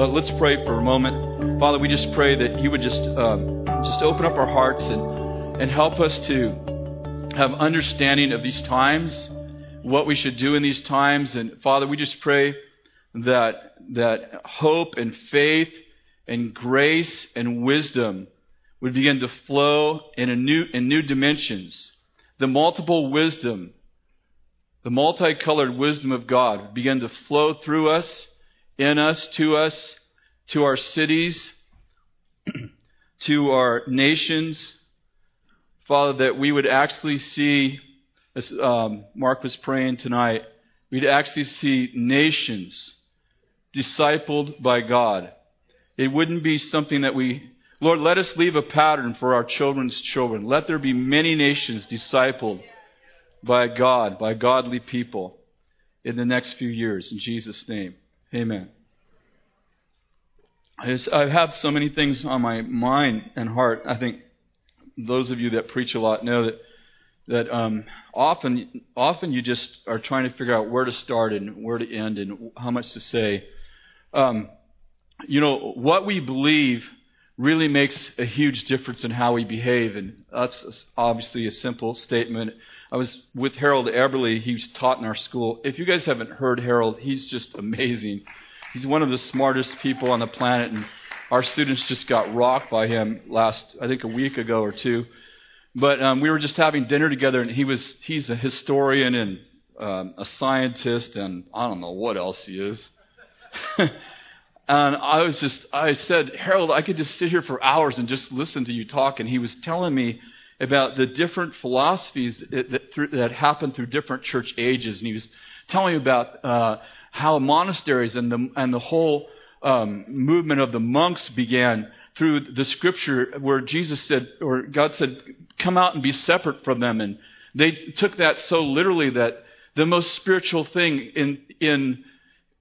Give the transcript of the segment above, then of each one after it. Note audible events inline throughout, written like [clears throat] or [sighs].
Uh, let's pray for a moment. Father, we just pray that you would just um, just open up our hearts and and help us to have understanding of these times, what we should do in these times. And Father, we just pray that that hope and faith and grace and wisdom would begin to flow in a new in new dimensions. The multiple wisdom, the multicolored wisdom of God would begin to flow through us in us, to us, to our cities, [clears throat] to our nations. Father, that we would actually see, as um, Mark was praying tonight, we'd actually see nations discipled by God. It wouldn't be something that we, Lord, let us leave a pattern for our children's children. Let there be many nations discipled by God, by godly people in the next few years. In Jesus' name. Amen. I have so many things on my mind and heart. I think those of you that preach a lot know that that um, often often you just are trying to figure out where to start and where to end and how much to say. Um, you know what we believe really makes a huge difference in how we behave, and that's obviously a simple statement. I was with Harold Eberle. He's taught in our school. If you guys haven't heard Harold, he's just amazing. He's one of the smartest people on the planet, and our students just got rocked by him last, I think, a week ago or two. But um, we were just having dinner together, and he was he's a historian and um, a scientist, and I don't know what else he is. [laughs] and I was just, I said, Harold, I could just sit here for hours and just listen to you talk. And he was telling me about the different philosophies that, that, through, that happened through different church ages. And he was telling me about uh, how monasteries and the, and the whole um, movement of the monks began through the scripture where Jesus said, or God said, come out and be separate from them. And they took that so literally that the most spiritual thing in, in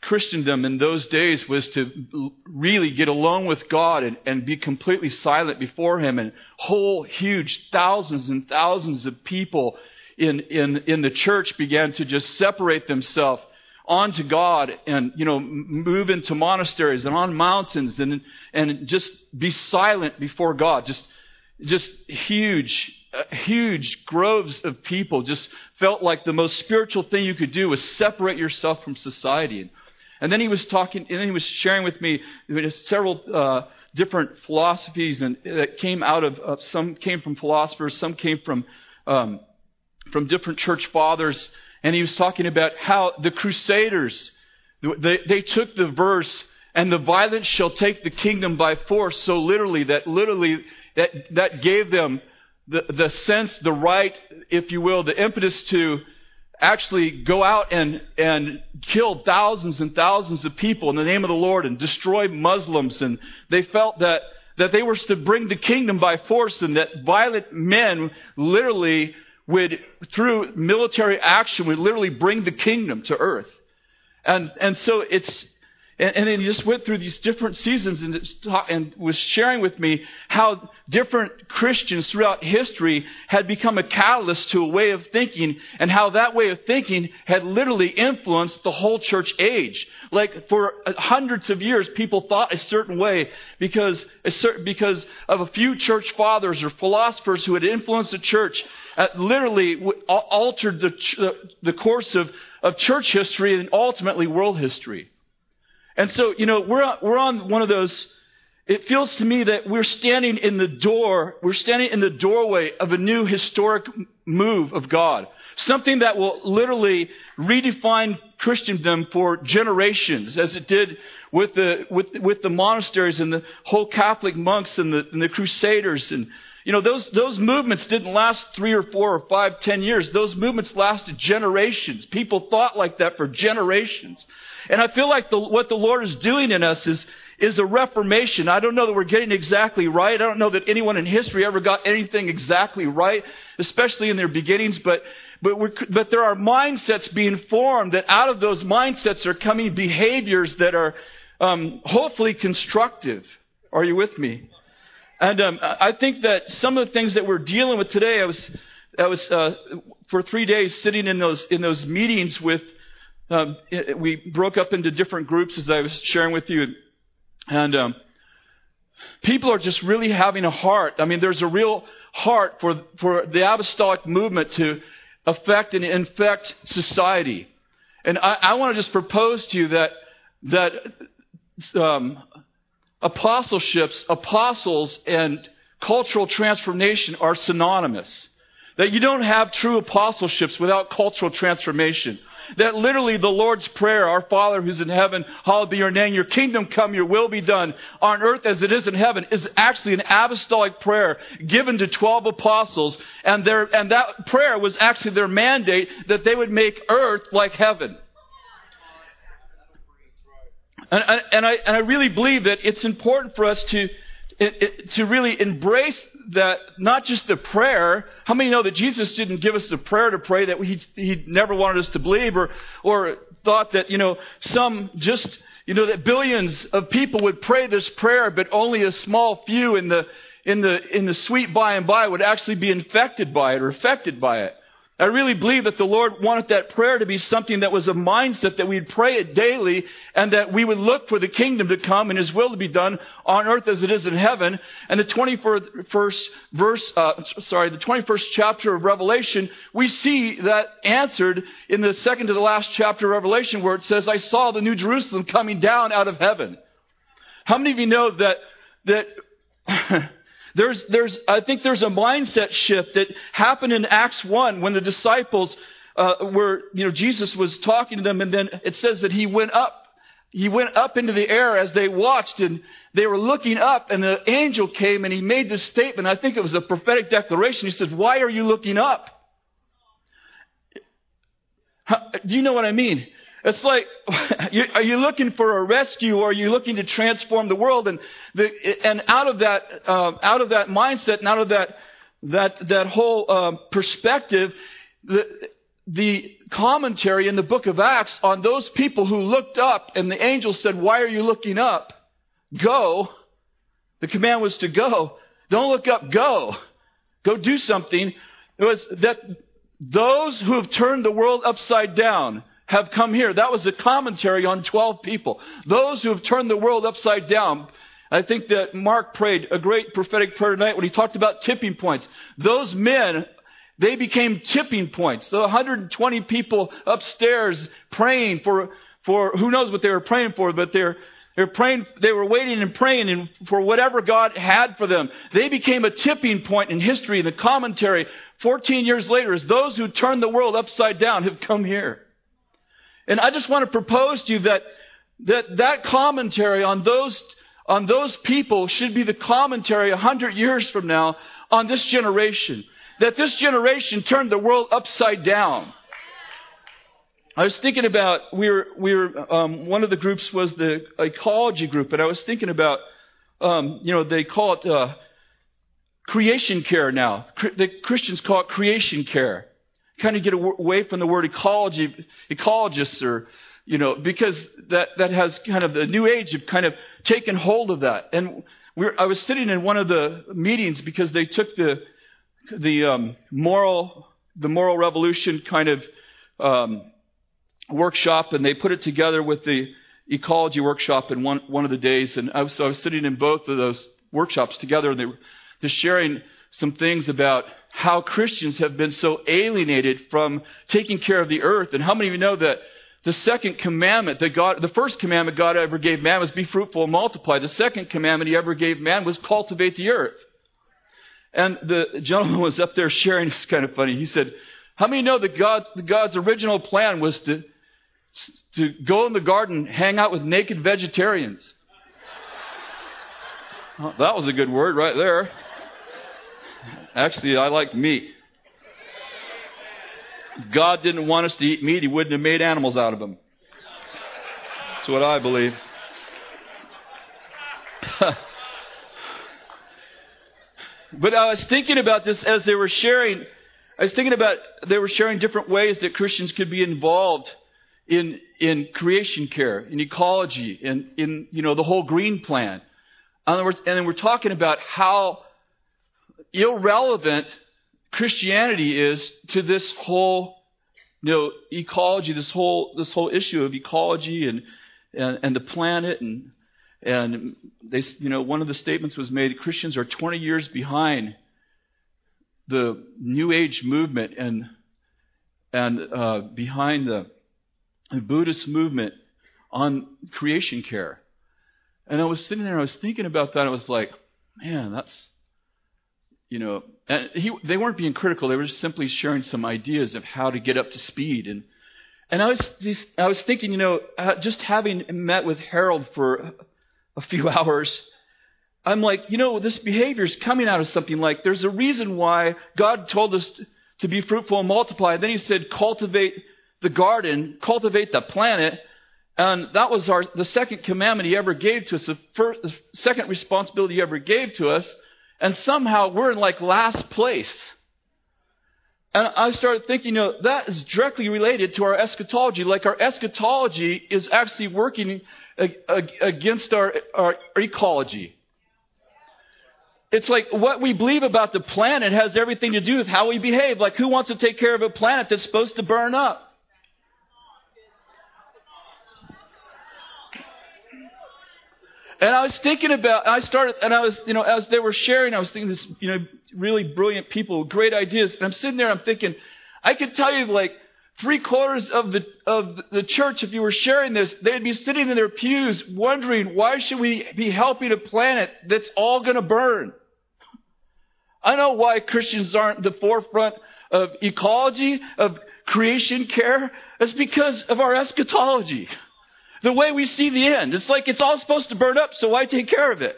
Christendom in those days was to really get alone with God and, and be completely silent before Him. And whole, huge, thousands and thousands of people in, in, in the church began to just separate themselves onto God and, you know, move into monasteries and on mountains and, and just be silent before God. Just, just huge, uh, huge groves of people just felt like the most spiritual thing you could do was separate yourself from society. And then he was talking, and then he was sharing with me several uh, different philosophies, and that came out of uh, some came from philosophers, some came from um, from different church fathers, and he was talking about how the Crusaders they, they took the verse and the violence shall take the kingdom by force so literally that literally that that gave them the, the sense the right if you will the impetus to actually go out and, and kill thousands and thousands of people in the name of the Lord and destroy Muslims. And they felt that, that they were to bring the kingdom by force and that violent men literally would, through military action, would literally bring the kingdom to earth. And, and so it's, and, and then he just went through these different seasons and, and was sharing with me how different Christians throughout history had become a catalyst to a way of thinking and how that way of thinking had literally influenced the whole church age. Like for hundreds of years, people thought a certain way because, a certain, because of a few church fathers or philosophers who had influenced the church, uh, literally altered the, the course of, of church history and ultimately world history. And so, you know, we're, we're on one of those, it feels to me that we're standing in the door, we're standing in the doorway of a new historic move of God. Something that will literally redefine Christendom for generations, as it did with the, with, with the monasteries and the whole Catholic monks and the, and the Crusaders and you know, those, those movements didn't last three or four or five, ten years. Those movements lasted generations. People thought like that for generations. And I feel like the, what the Lord is doing in us is, is a reformation. I don't know that we're getting exactly right. I don't know that anyone in history ever got anything exactly right, especially in their beginnings, but, but, but there are mindsets being formed that out of those mindsets are coming behaviors that are um, hopefully constructive. Are you with me? And um, I think that some of the things that we're dealing with today, I was, I was uh, for three days sitting in those in those meetings with. Um, we broke up into different groups, as I was sharing with you. And um, people are just really having a heart. I mean, there's a real heart for, for the apostolic movement to affect and infect society. And I, I want to just propose to you that, that um, apostleships, apostles, and cultural transformation are synonymous. That you don't have true apostleships without cultural transformation. That literally the Lord's Prayer, Our Father who's in heaven, hallowed be your name, your kingdom come, your will be done on earth as it is in heaven, is actually an apostolic prayer given to 12 apostles. And, their, and that prayer was actually their mandate that they would make earth like heaven. And, and, I, and I really believe that it's important for us to, to really embrace that not just the prayer. How many know that Jesus didn't give us a prayer to pray that he he never wanted us to believe, or or thought that you know some just you know that billions of people would pray this prayer, but only a small few in the in the in the sweet by and by would actually be infected by it or affected by it. I really believe that the Lord wanted that prayer to be something that was a mindset that we'd pray it daily and that we would look for the kingdom to come and His will to be done on earth as it is in heaven. And the 21st verse, uh, sorry, the 21st chapter of Revelation, we see that answered in the second to the last chapter of Revelation where it says, I saw the new Jerusalem coming down out of heaven. How many of you know that, that, [laughs] There's, there's, I think there's a mindset shift that happened in Acts 1 when the disciples uh, were, you know, Jesus was talking to them, and then it says that he went up. He went up into the air as they watched, and they were looking up, and the angel came and he made this statement. I think it was a prophetic declaration. He said, Why are you looking up? Do you know what I mean? It's like, [laughs] are you looking for a rescue or are you looking to transform the world? And, the, and out of that, uh, out of that mindset and out of that, that, that whole uh, perspective, the, the commentary in the book of Acts on those people who looked up and the angel said, why are you looking up? Go. The command was to go. Don't look up, go. Go do something. It was that those who have turned the world upside down, have come here. That was a commentary on 12 people. Those who have turned the world upside down. I think that Mark prayed a great prophetic prayer tonight when he talked about tipping points. Those men, they became tipping points. The 120 people upstairs praying for, for who knows what they were praying for, but they're, they were praying, they were waiting and praying and for whatever God had for them. They became a tipping point in history. The commentary, 14 years later, as those who turned the world upside down have come here. And I just want to propose to you that that, that commentary on those, on those people should be the commentary a hundred years from now on this generation. That this generation turned the world upside down. I was thinking about we were we were um, one of the groups was the ecology group, and I was thinking about um, you know they call it uh, creation care now. The Christians call it creation care kind of get away from the word ecology, ecologists or, you know, because that, that has kind of the new age have kind of taken hold of that. And we're, I was sitting in one of the meetings because they took the, the um, moral, the moral revolution kind of um, workshop and they put it together with the ecology workshop in one, one of the days. And I was, so I was sitting in both of those workshops together and they were just sharing some things about how Christians have been so alienated from taking care of the earth. And how many of you know that the second commandment that God, the first commandment God ever gave man was be fruitful and multiply. The second commandment he ever gave man was cultivate the earth. And the gentleman [laughs] was up there sharing, it's kind of funny. He said, how many know that God's, God's original plan was to, to go in the garden, hang out with naked vegetarians? [laughs] Oh, that was a good word right there. Actually, I like meat. God didn't want us to eat meat, He wouldn't have made animals out of them. That's what I believe. [laughs] but I was thinking about this as they were sharing. I was thinking about they were sharing different ways that Christians could be involved in in creation care, in ecology, in in you know the whole green plan. In other words, and we're talking about how irrelevant Christianity is to this whole, you know, ecology, this whole, this whole issue of ecology and, and, and the planet and, And they, you know, one of the statements was made: Christians are 20 years behind the New Age movement and and uh, behind the, the Buddhist movement on creation care. And I was sitting there, I was thinking about that. I was like, man, that's, you know, and he, they weren't being critical. They were just simply sharing some ideas of how to get up to speed. And, and I was, just, I was thinking, you know, uh, just having met with Harold for a few [laughs] hours, I'm like, you know, this behavior is coming out of something like there's a reason why God told us to, be fruitful and multiply. Then he said, cultivate the garden, cultivate the planet. And that was our, the second commandment he ever gave to us, the, first, the second responsibility he ever gave to us. And somehow we're in like last place. And I started thinking, you know, that is directly related to our eschatology. Like our eschatology is actually working against our, our ecology. It's like what we believe about the planet has everything to do with how we behave. Like, who wants to take care of a planet that's supposed to burn up? And I was thinking about, I started, and I was, you know, as they were sharing, I was thinking this, you know, really brilliant people, great ideas. And I'm sitting there, I'm thinking, I could tell you like three quarters of the, of the church, if you were sharing this, they'd be sitting in their pews wondering, why should we be helping a planet that's all going to burn? I know why Christians aren't the forefront of ecology, of creation care. It's because of our eschatology. The way we see the end. It's like it's all supposed to burn up, so why take care of it?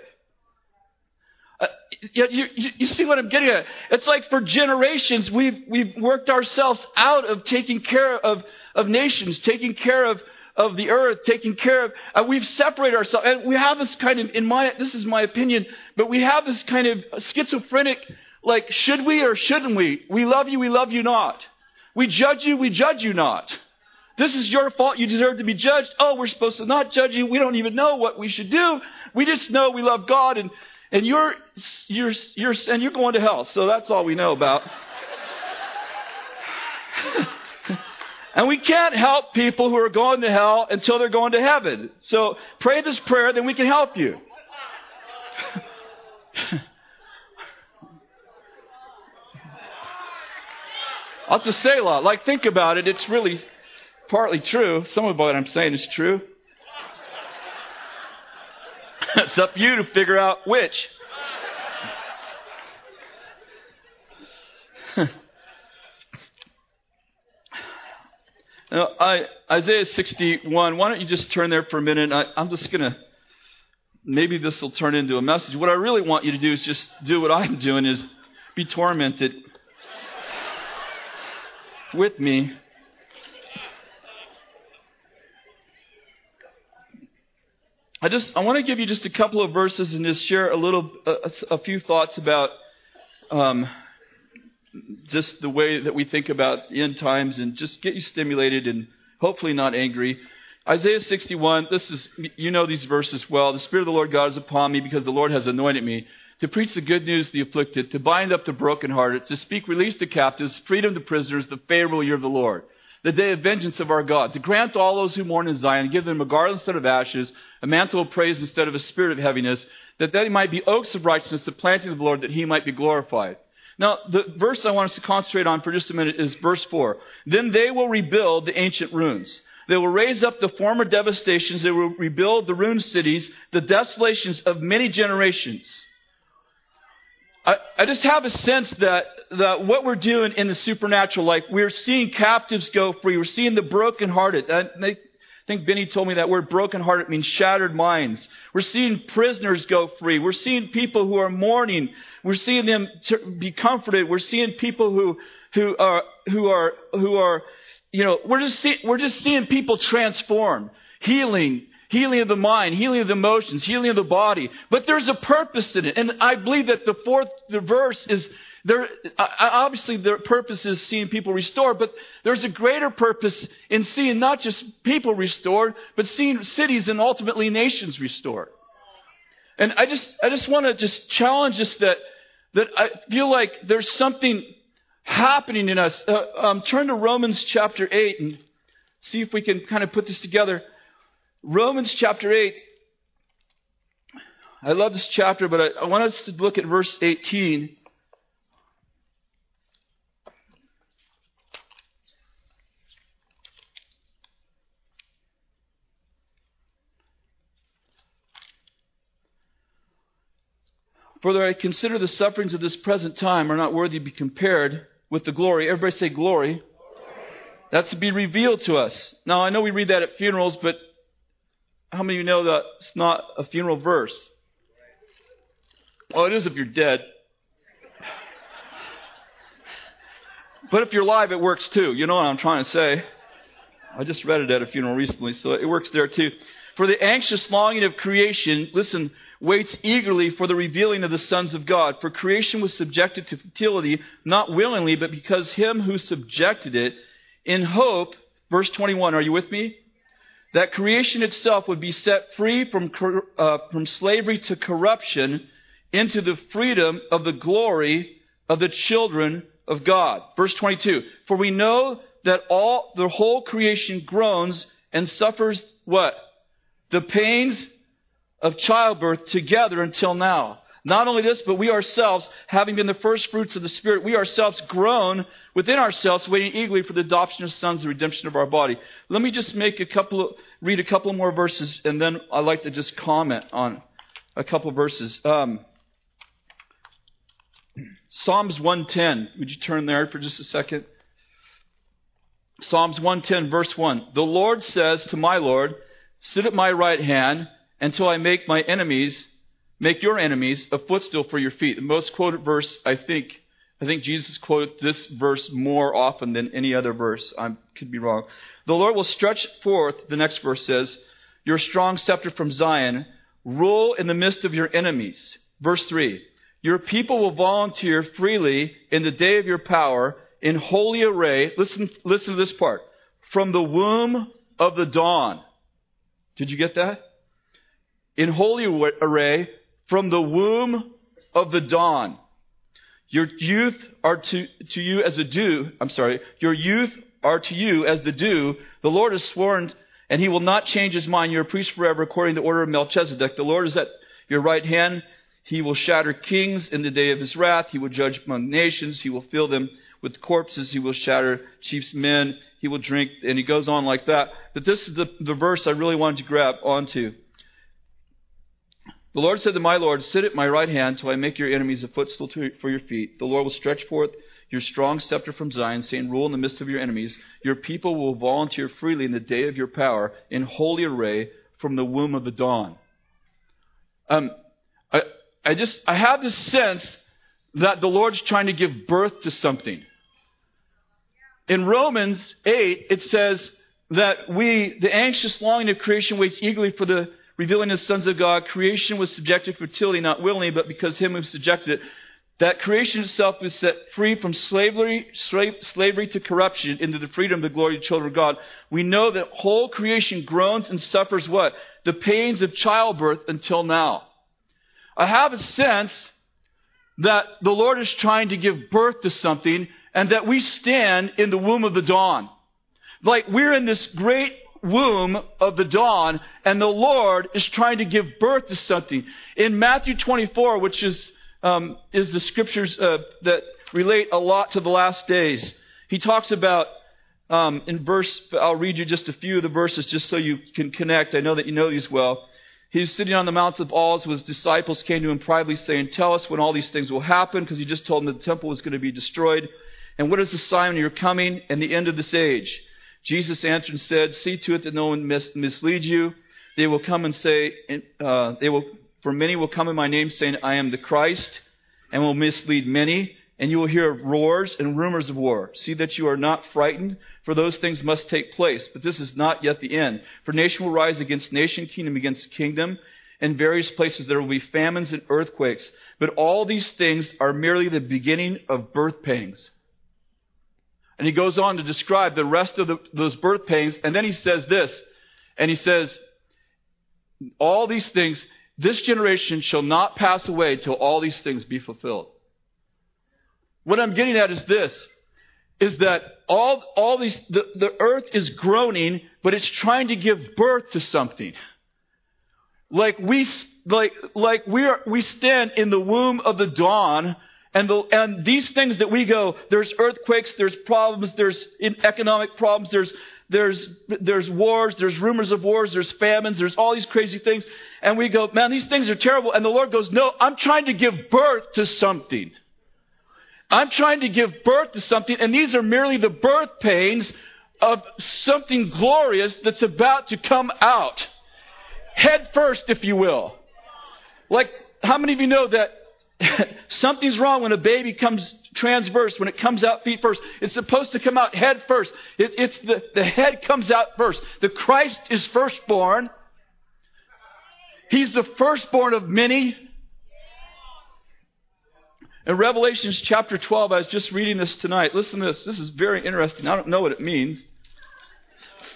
Uh, you, you, you, see what I'm getting at? It's like for generations we've, we've worked ourselves out of taking care of, of nations, taking care of, of the earth, taking care of, uh, we've separated ourselves. And we have this kind of, in my, this is my opinion, but we have this kind of schizophrenic, like, should we or shouldn't we? We love you, we love you not. We judge you, we judge you not. This is your fault. You deserve to be judged. Oh, we're supposed to not judge you. We don't even know what we should do. We just know we love God and, and you're, you're, you're, and you're going to hell. So that's all we know about. [laughs] and we can't help people who are going to hell until they're going to heaven. So pray this prayer, then we can help you. [laughs] That's a Selah. Like, think about it. It's really partly true. Some of what I'm saying is true. [laughs] it's up to you to figure out which. [laughs] now, I, Isaiah 61, why don't you just turn there for a minute? I, I'm just going to, maybe this will turn into a message. What I really want you to do is just do what I'm doing, is be tormented with me I just I want to give you just a couple of verses and just share a little a, a few thoughts about um, just the way that we think about end times and just get you stimulated and hopefully not angry. Isaiah 61, this is you know these verses well. The Spirit of the Lord God is upon me because the Lord has anointed me to preach the good news to the afflicted, to bind up the brokenhearted, to speak release to captives, freedom to prisoners, the favorable year of the Lord the day of vengeance of our God, to grant to all those who mourn in Zion, give them a garland instead of ashes, a mantle of praise instead of a spirit of heaviness, that they might be oaks of righteousness, the planting of the Lord, that he might be glorified. Now, the verse I want us to concentrate on for just a minute is verse 4. Then they will rebuild the ancient ruins. They will raise up the former devastations. They will rebuild the ruined cities, the desolations of many generations. I, I just have a sense that, that what we're doing in the supernatural, like we're seeing captives go free, we're seeing the brokenhearted. I, I think Benny told me that word brokenhearted means shattered minds. We're seeing prisoners go free. We're seeing people who are mourning. We're seeing them be comforted. We're seeing people who, who are, who are, who are, you know, we're just, see, we're just seeing people transform, healing, healing of the mind, healing of the emotions, healing of the body. But there's a purpose in it. And I believe that the fourth the verse is there, obviously the purpose is seeing people restored, but there's a greater purpose in seeing not just people restored, but seeing cities and ultimately nations restored. And I just, I just want to just challenge us that, that I feel like there's something happening in us. Uh, um, turn to Romans chapter 8 and see if we can kind of put this together. Romans chapter 8, I love this chapter, but I, I want us to look at verse 18. For I consider the sufferings of this present time are not worthy to be compared with the glory. Everybody say glory. glory. That's to be revealed to us. Now, I know we read that at funerals, but how many of you know that it's not a funeral verse? Oh, it is if you're dead. But if you're alive, it works too. You know what I'm trying to say. I just read it at a funeral recently, so it works there too. For the anxious longing of creation, listen, waits eagerly for the revealing of the sons of God. For creation was subjected to futility, not willingly, but because him who subjected it, in hope, verse 21, are you with me? That creation itself would be set free from, uh, from slavery to corruption into the freedom of the glory of the children of God. Verse 22, for we know that all, the whole creation groans and suffers what? The pains of childbirth together until now. Not only this, but we ourselves, having been the first fruits of the Spirit, we ourselves groan within ourselves, waiting eagerly for the adoption of sons, the redemption of our body. Let me just make a couple of, read a couple more verses, and then I'd like to just comment on a couple verses. Um, Psalms 110. Would you turn there for just a second? Psalms 110, verse 1. The Lord says to my Lord, Sit at my right hand until I make my enemies, make your enemies a footstool for your feet. The most quoted verse, I think, I think Jesus quoted this verse more often than any other verse. I could be wrong. The Lord will stretch forth, the next verse says, your strong scepter from Zion, rule in the midst of your enemies. Verse 3. Your people will volunteer freely in the day of your power in holy array. Listen, listen to this part. From the womb of the dawn. Did you get that? in holy array from the womb of the dawn. Your youth are to, to you as a dew. I'm sorry. Your youth are to you as the dew. The Lord has sworn, and he will not change his mind. You're a priest forever according to the order of Melchizedek. The Lord is at your right hand. He will shatter kings in the day of his wrath. He will judge among nations. He will fill them with corpses. He will shatter chiefs men. He will drink, and he goes on like that. But this is the, the verse I really wanted to grab onto. The Lord said to my Lord, Sit at my right hand till I make your enemies a footstool for your feet. The Lord will stretch forth your strong scepter from Zion, saying, Rule in the midst of your enemies. Your people will volunteer freely in the day of your power, in holy array from the womb of the dawn. Um, I, I just, I have this sense that the Lord's trying to give birth to something. In Romans 8, it says that we, the anxious longing of creation waits eagerly for the revealing as sons of God, creation was subjected to fertility not willingly, but because him who subjected it. That creation itself was set free from slavery, slavery to corruption into the freedom of the glory of the children of God. We know that whole creation groans and suffers what? The pains of childbirth until now. I have a sense that the Lord is trying to give birth to something and that we stand in the womb of the dawn. Like we're in this great womb of the dawn, and the Lord is trying to give birth to something. In Matthew 24, which is, um, is the scriptures uh, that relate a lot to the last days, he talks about um, in verse, I'll read you just a few of the verses just so you can connect. I know that you know these well. He was sitting on the Mount of Olives with his disciples, came to him privately saying, Tell us when all these things will happen, because he just told them the temple was going to be destroyed. And what is the sign of your coming and the end of this age? Jesus answered and said, See to it that no one mis- misleads you. They will come and say, uh, they will, for many will come in my name saying, I am the Christ, and will mislead many. And you will hear of roars and rumors of war. See that you are not frightened, for those things must take place. But this is not yet the end. For nation will rise against nation, kingdom against kingdom. In various places there will be famines and earthquakes. But all these things are merely the beginning of birth pangs. And he goes on to describe the rest of the, those birth pains. And then he says this. And he says, all these things, this generation shall not pass away till all these things be fulfilled. What I'm getting at is this, is that all, all these, the, the earth is groaning, but it's trying to give birth to something. like we like like we are we stand in the womb of the dawn and the, and these things that we go there's earthquakes there's problems there's economic problems there's there's there's wars there's rumors of wars there's famines there's all these crazy things. And we go man these things are terrible. And the lord goes no i'm trying to give birth to something. I'm trying to give birth to something. And these are merely the birth pains of something glorious that's about to come out. Head first if you will. Like, how many of you know that [laughs] something's wrong when a baby comes transverse, when it comes out feet first? It's supposed to come out head first. It, it's the, the head comes out first. The Christ is firstborn. He's the firstborn of many. In Revelations chapter 12, I was just reading this tonight. Listen to this. This is very interesting. I don't know what it means.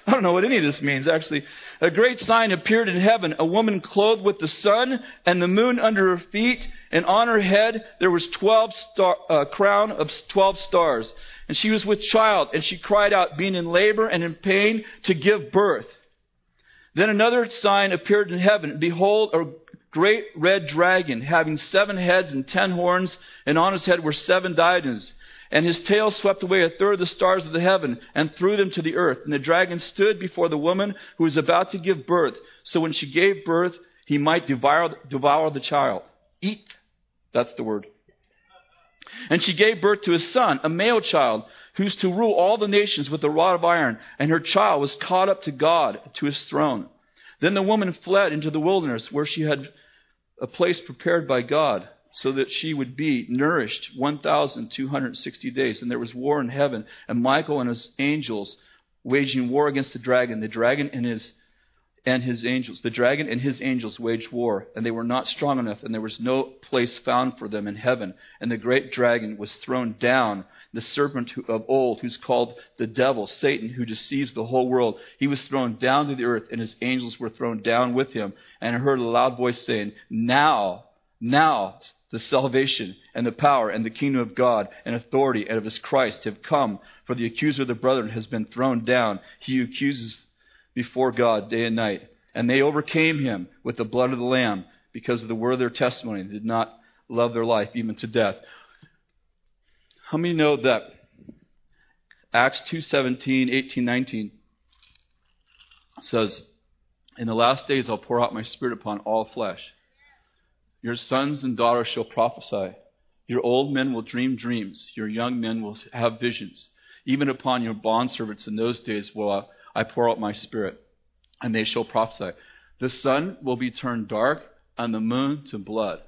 I don't know what any of this means, actually. A great sign appeared in heaven a woman clothed with the sun and the moon under her feet, and on her head there was 12 star, uh, crown of 12 stars. And she was with child, and she cried out, being in labor and in pain, to give birth. Then another sign appeared in heaven. Behold, a great red dragon, having seven heads and ten horns, and on his head were seven diadems. And his tail swept away a third of the stars of the heaven and threw them to the earth. And the dragon stood before the woman who was about to give birth. So when she gave birth, he might devour, devour the child. Eat. That's the word. And she gave birth to a son, a male child, who's to rule all the nations with a rod of iron. And her child was caught up to God, to his throne. Then the woman fled into the wilderness where she had a place prepared by God so that she would be nourished 1,260 days. And there was war in heaven, and Michael and his angels waging war against the dragon. The dragon and his and his angels. The dragon and his angels waged war, and they were not strong enough, and there was no place found for them in heaven. And the great dragon was thrown down, the serpent of old, who's called the devil, Satan, who deceives the whole world. He was thrown down to the earth, and his angels were thrown down with him. And I heard a loud voice saying, Now, now the salvation and the power and the kingdom of God and authority and of his Christ have come, for the accuser of the brethren has been thrown down. He accuses before God day and night. And they overcame him with the blood of the Lamb because of the word of their testimony. They did not love their life even to death. How many know that Acts 2:17, 18, 19 says, "In the last days I'll pour out my spirit upon all flesh." Your sons and daughters shall prophesy. Your old men will dream dreams. Your young men will have visions. Even upon your bondservants in those days will I pour out my spirit, and they shall prophesy. The sun will be turned dark, and the moon to blood,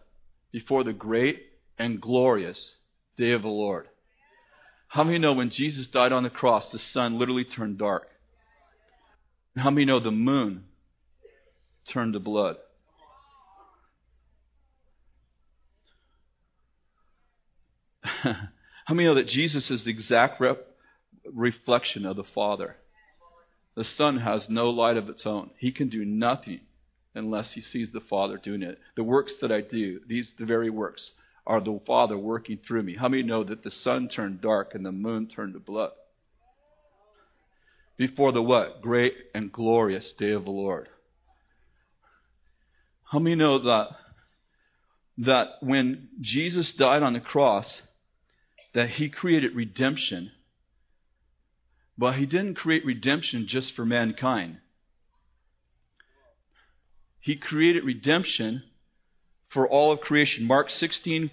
before the great and glorious day of the Lord. How many know when Jesus died on the cross, the sun literally turned dark? And how many know the moon turned to blood? [laughs] How many know that Jesus is the exact rep- reflection of the Father? The Son has no light of its own. He can do nothing unless he sees the Father doing it. The works that I do, these the very works, are the Father working through me. How many know that the sun turned dark and the moon turned to blood? Before the what? Great and glorious day of the Lord. How many know that that when Jesus died on the cross, that he created redemption, but he didn't create redemption just for mankind. He created redemption for all of creation. Mark 16,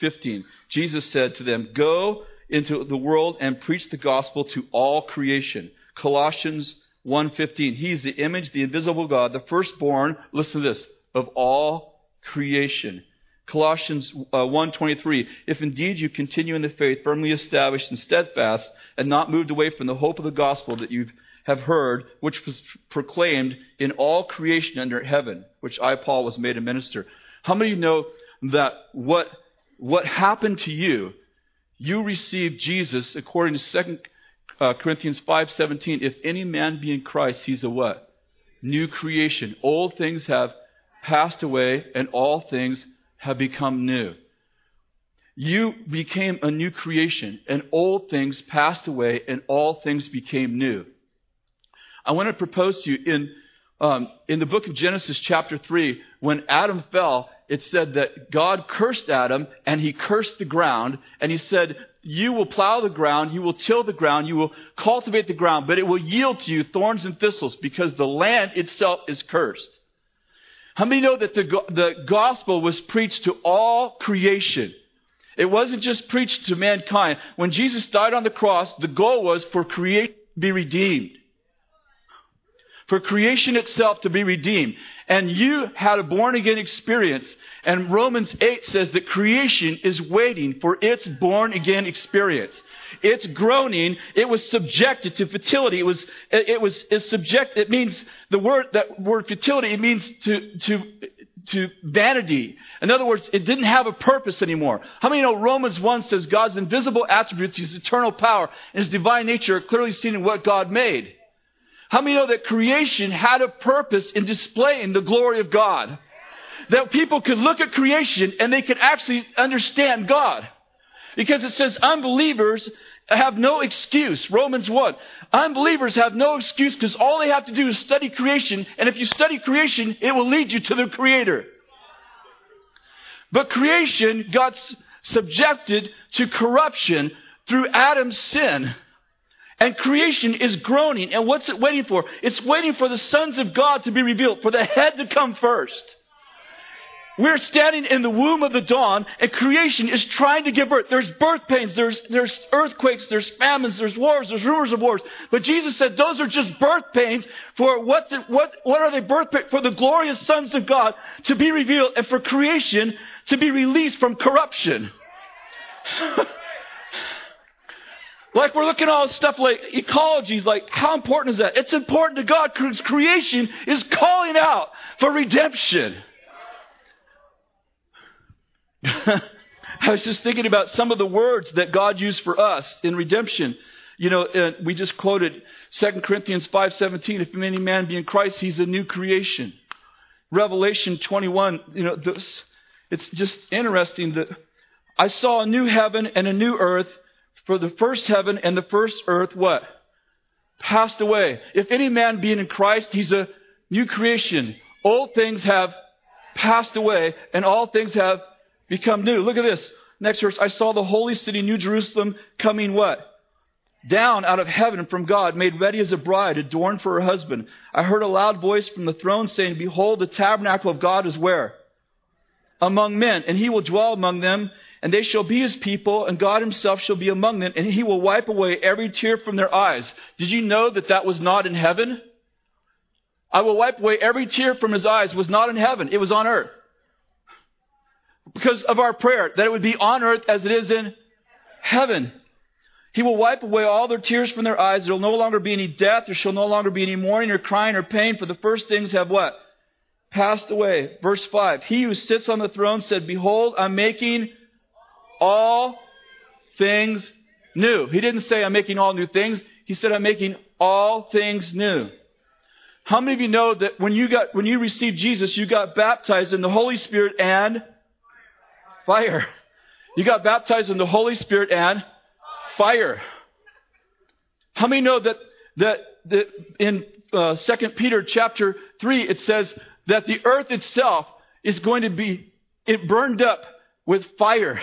15. Jesus said to them, Go into the world and preach the gospel to all creation. Colossians 1:15. He's the image, the invisible God, the firstborn, listen to this, of all creation. Colossians uh, 1:23 If indeed you continue in the faith firmly established and steadfast and not moved away from the hope of the gospel that you have heard which was proclaimed in all creation under heaven which I Paul was made a minister. How many of you know that what what happened to you you received Jesus according to 2 uh, Corinthians 5:17 if any man be in Christ he's a what? New creation. Old things have passed away and all things have become new. You became a new creation, and old things passed away, and all things became new. I want to propose to you in um, in the book of Genesis, chapter 3, when Adam fell, it said that God cursed Adam and he cursed the ground and he said, You will plow the ground, you will till the ground, you will cultivate the ground, but it will yield to you thorns and thistles because the land itself is cursed. How many know that the, the gospel was preached to all creation? It wasn't just preached to mankind. When Jesus died on the cross, the goal was for creation to be redeemed for creation itself to be redeemed. And you had a born again experience. And Romans 8 says that creation is waiting for its born again experience. It's groaning. It was subjected to fertility. It was, it was, it's subject, it means the word, that word fertility, it means to, to, to vanity. In other words, it didn't have a purpose anymore. How many know Romans 1 says God's invisible attributes, His eternal power, and His divine nature are clearly seen in what God made? How many know that creation had a purpose in displaying the glory of God? That people could look at creation and they could actually understand God. Because it says unbelievers have no excuse. Romans 1. Unbelievers have no excuse because all they have to do is study creation. And if you study creation, it will lead you to the Creator. But creation got subjected to corruption through Adam's sin. And creation is groaning. And what's it waiting for? It's waiting for the sons of God to be revealed, for the head to come first. We're standing in the womb of the dawn, and creation is trying to give birth. There's birth pains, there's, there's earthquakes, there's famines, there's wars, there's rumors of wars. But Jesus said those are just birth pains for what's it, what, what are they birth pains? For the glorious sons of God to be revealed and for creation to be released from corruption. [laughs] Like we're looking at all this stuff like ecology, like how important is that? It's important to God because creation is calling out for redemption. [laughs] I was just thinking about some of the words that God used for us in redemption. You know, uh, we just quoted 2 Corinthians 5:17, if any man be in Christ, he's a new creation. Revelation 21, you know, this, it's just interesting that I saw a new heaven and a new earth for the first heaven and the first earth, what? Passed away. If any man be in Christ, he's a new creation. Old things have passed away, and all things have become new. Look at this. Next verse. I saw the holy city, New Jerusalem, coming what? Down out of heaven from God, made ready as a bride, adorned for her husband. I heard a loud voice from the throne saying, Behold, the tabernacle of God is where? Among men, and he will dwell among them, and they shall be his people, and God himself shall be among them, and he will wipe away every tear from their eyes. Did you know that that was not in heaven? I will wipe away every tear from his eyes was not in heaven, it was on earth. Because of our prayer, that it would be on earth as it is in heaven. He will wipe away all their tears from their eyes. There will no longer be any death. There shall no longer be any mourning or crying or pain, for the first things have what? Passed away. Verse 5. He who sits on the throne said, Behold, I'm making all things new. He didn't say, I'm making all new things. He said, I'm making all things new. How many of you know that when you got, when you received Jesus, you got baptized in the Holy Spirit and fire? You got baptized in the Holy Spirit and fire. How many know that, that, that in uh, 2 Peter chapter 3, it says that the earth itself is going to be it burned up with fire.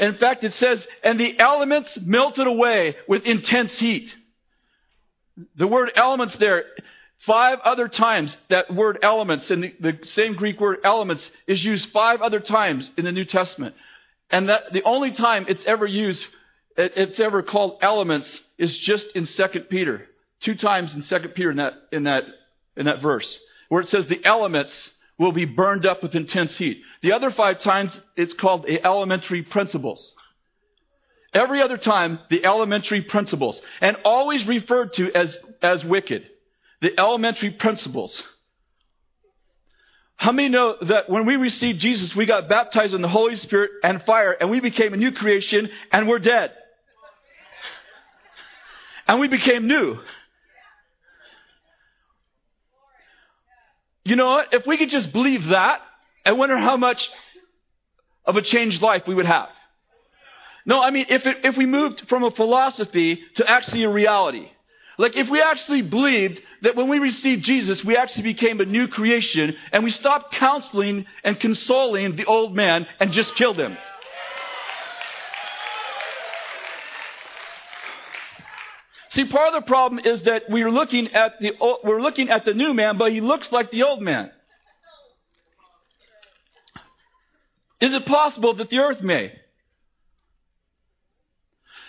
In fact, it says, and the elements melted away with intense heat. The word elements there, five other times, that word elements, in the, the same Greek word elements, is used five other times in the New Testament. And that the only time it's ever used, it's ever called elements, is just in 2 Peter. Two times in 2 Peter in that, in that, in that verse, where it says the elements will be burned up with intense heat. The other five times, it's called the elementary principles. Every other time, the elementary principles. And always referred to as, as wicked. The elementary principles. How many know that when we received Jesus, we got baptized in the Holy Spirit and fire, and we became a new creation, and we're dead? And we became new. You know what? If we could just believe that, I wonder how much of a changed life we would have. No, I mean, if, it, if we moved from a philosophy to actually a reality. Like if we actually believed that when we received Jesus, we actually became a new creation and we stopped counseling and consoling the old man and just killed him. See, part of the problem is that we're looking at the we're looking at the new man, but he looks like the old man. Is it possible that the earth may?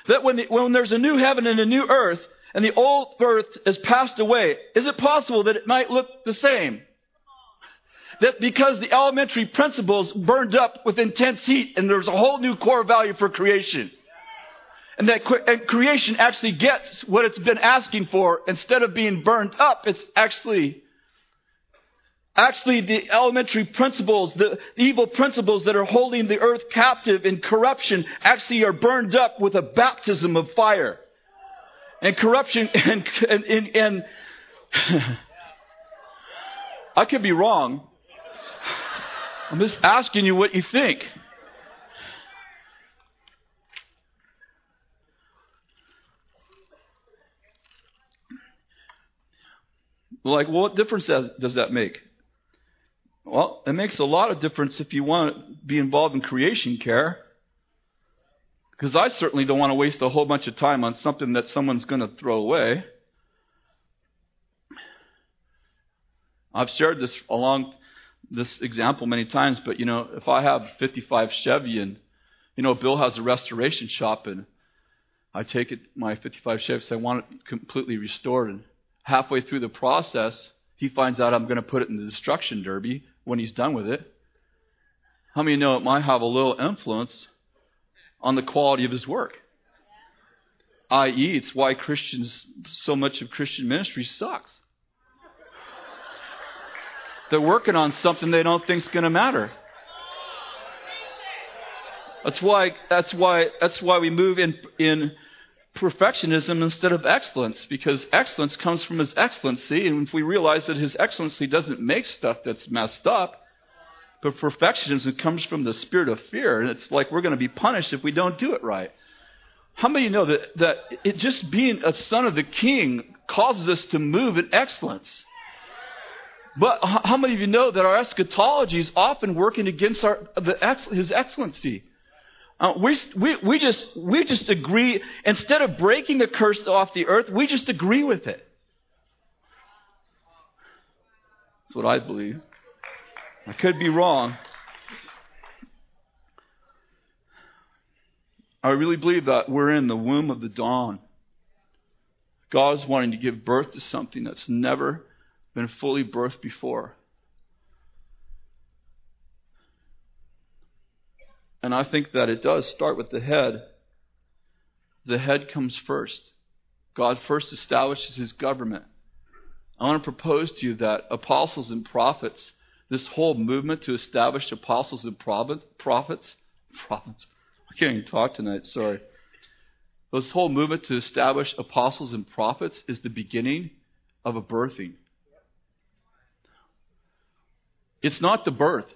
That when, the, when there's a new heaven and a new earth, and the old earth has passed away, is it possible that it might look the same? That because the elementary principles burned up with intense heat and there's a whole new core value for creation. And that creation actually gets what it's been asking for. Instead of being burned up, it's actually Actually, the elementary principles, the evil principles that are holding the earth captive in corruption actually are burned up with a baptism of fire. And corruption [laughs] and, and, and, and [laughs] I could be wrong. I'm just asking you what you think. Like, well, what difference does that make? Well, it makes a lot of difference if you want to be involved in creation care. Because I certainly don't want to waste a whole bunch of time on something that someone's going to throw away. I've shared this along this example many times, but you know, if I have 55 Chevy and you know, Bill has a restoration shop and I take it my 55 Chevy, so I want it completely restored, and halfway through the process, he finds out I'm going to put it in the destruction derby when he's done with it. How many know it might have a little influence on the quality of his work? I.e., it's why Christians, so much of Christian ministry sucks. They're working on something they don't think is going to matter. That's why, that's why, that's why we move in, in perfectionism instead of excellence, because excellence comes from His excellency, and if we realize that His excellency doesn't make stuff that's messed up, but perfectionism comes from the spirit of fear, and it's like we're going to be punished if we don't do it right. How many of you know that, that it just being a son of the king causes us to move in excellence? But how many of you know that our eschatology is often working against our, the, his excellency? Uh, we, we, we, just, we just agree, instead of breaking the curse off the earth, we just agree with it. That's what I believe. I could be wrong. I really believe that we're in the womb of the dawn. God's wanting to give birth to something that's never been fully birthed before. And I think that it does start with the head. The head comes first. God first establishes his government. I want to propose to you that apostles and prophets, this whole movement to establish apostles and prophets, prophets, prophets, I can't even talk tonight, sorry. This whole movement to establish apostles and prophets is the beginning of a birthing. It's not the birth.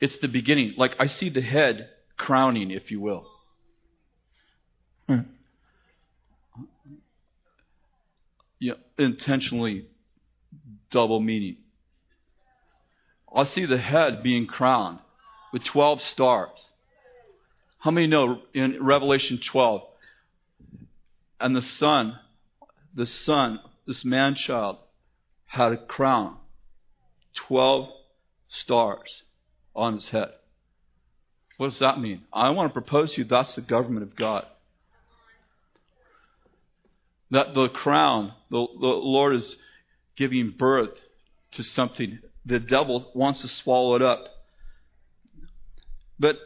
It's the beginning. Like I see the head crowning, if you will. Hmm. Yeah, intentionally double meaning. I see the head being crowned with 12 stars. How many know in Revelation 12? And the son, the son, this man child, had a crown, 12 stars on his head. What does that mean? I want to propose to you that's the government of God. That the crown, the, the Lord is giving birth to something. The devil wants to swallow it up. But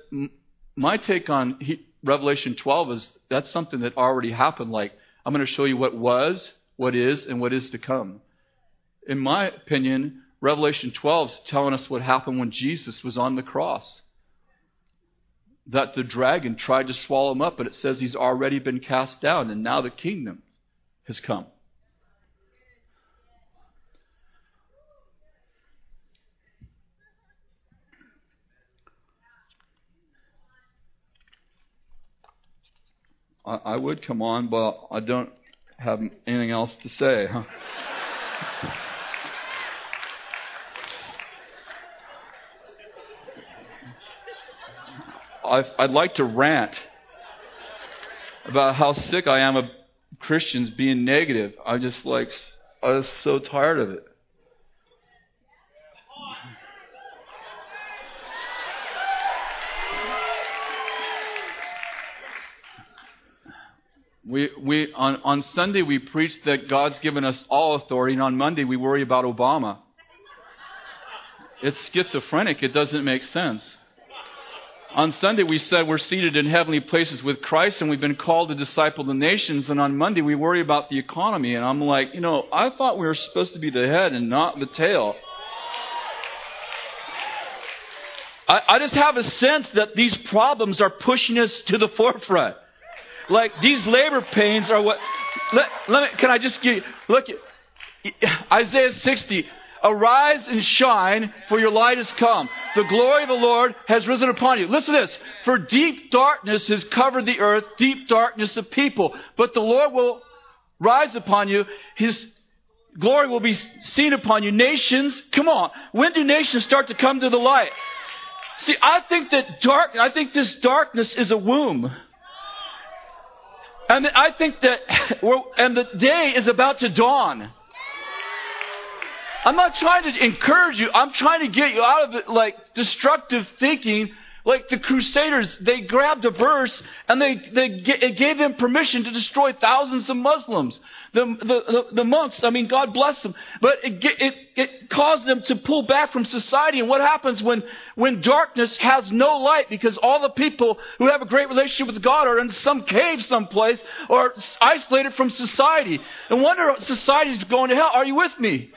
my take on Revelation 12 is that's something that already happened. Like, I'm going to show you what was, what is, and what is to come. In my opinion, Revelation 12 is telling us what happened when Jesus was on the cross. That the dragon tried to swallow him up, but it says he's already been cast down, and now the kingdom has come. I, would come on, but I don't have anything else to say, huh? I'd like to rant about how sick I am of Christians being negative. I just like, I was so tired of it. We, we, on, on Sunday, we preach that God's given us all authority, and on Monday, we worry about Obama. It's schizophrenic. It doesn't make sense. On Sunday, we said we're seated in heavenly places with Christ and we've been called to disciple the nations. And on Monday, we worry about the economy. And I'm like, you know, I thought we were supposed to be the head and not the tail. I, I just have a sense that these problems are pushing us to the forefront. Like these labor pains are what. Let, let me, can I just give you, look at Isaiah 60. Arise and shine, for your light has come. The glory of the Lord has risen upon you. Listen to this. For deep darkness has covered the earth, deep darkness of people. But the Lord will rise upon you. His glory will be seen upon you. Nations, come on. When do nations start to come to the light? See, I think that dark, I think this darkness is a womb. And I think that, [laughs] and the day is about to dawn. I'm not trying to encourage you. I'm trying to get you out of it, like destructive thinking. Like the Crusaders, they grabbed a verse and they, they it gave them permission to destroy thousands of Muslims. The, the, the, the monks, I mean, God bless them, but it, it, it caused them to pull back from society. And what happens when, when darkness has no light because all the people who have a great relationship with God are in some cave someplace or isolated from society? And wonder society is going to hell. Are you with me?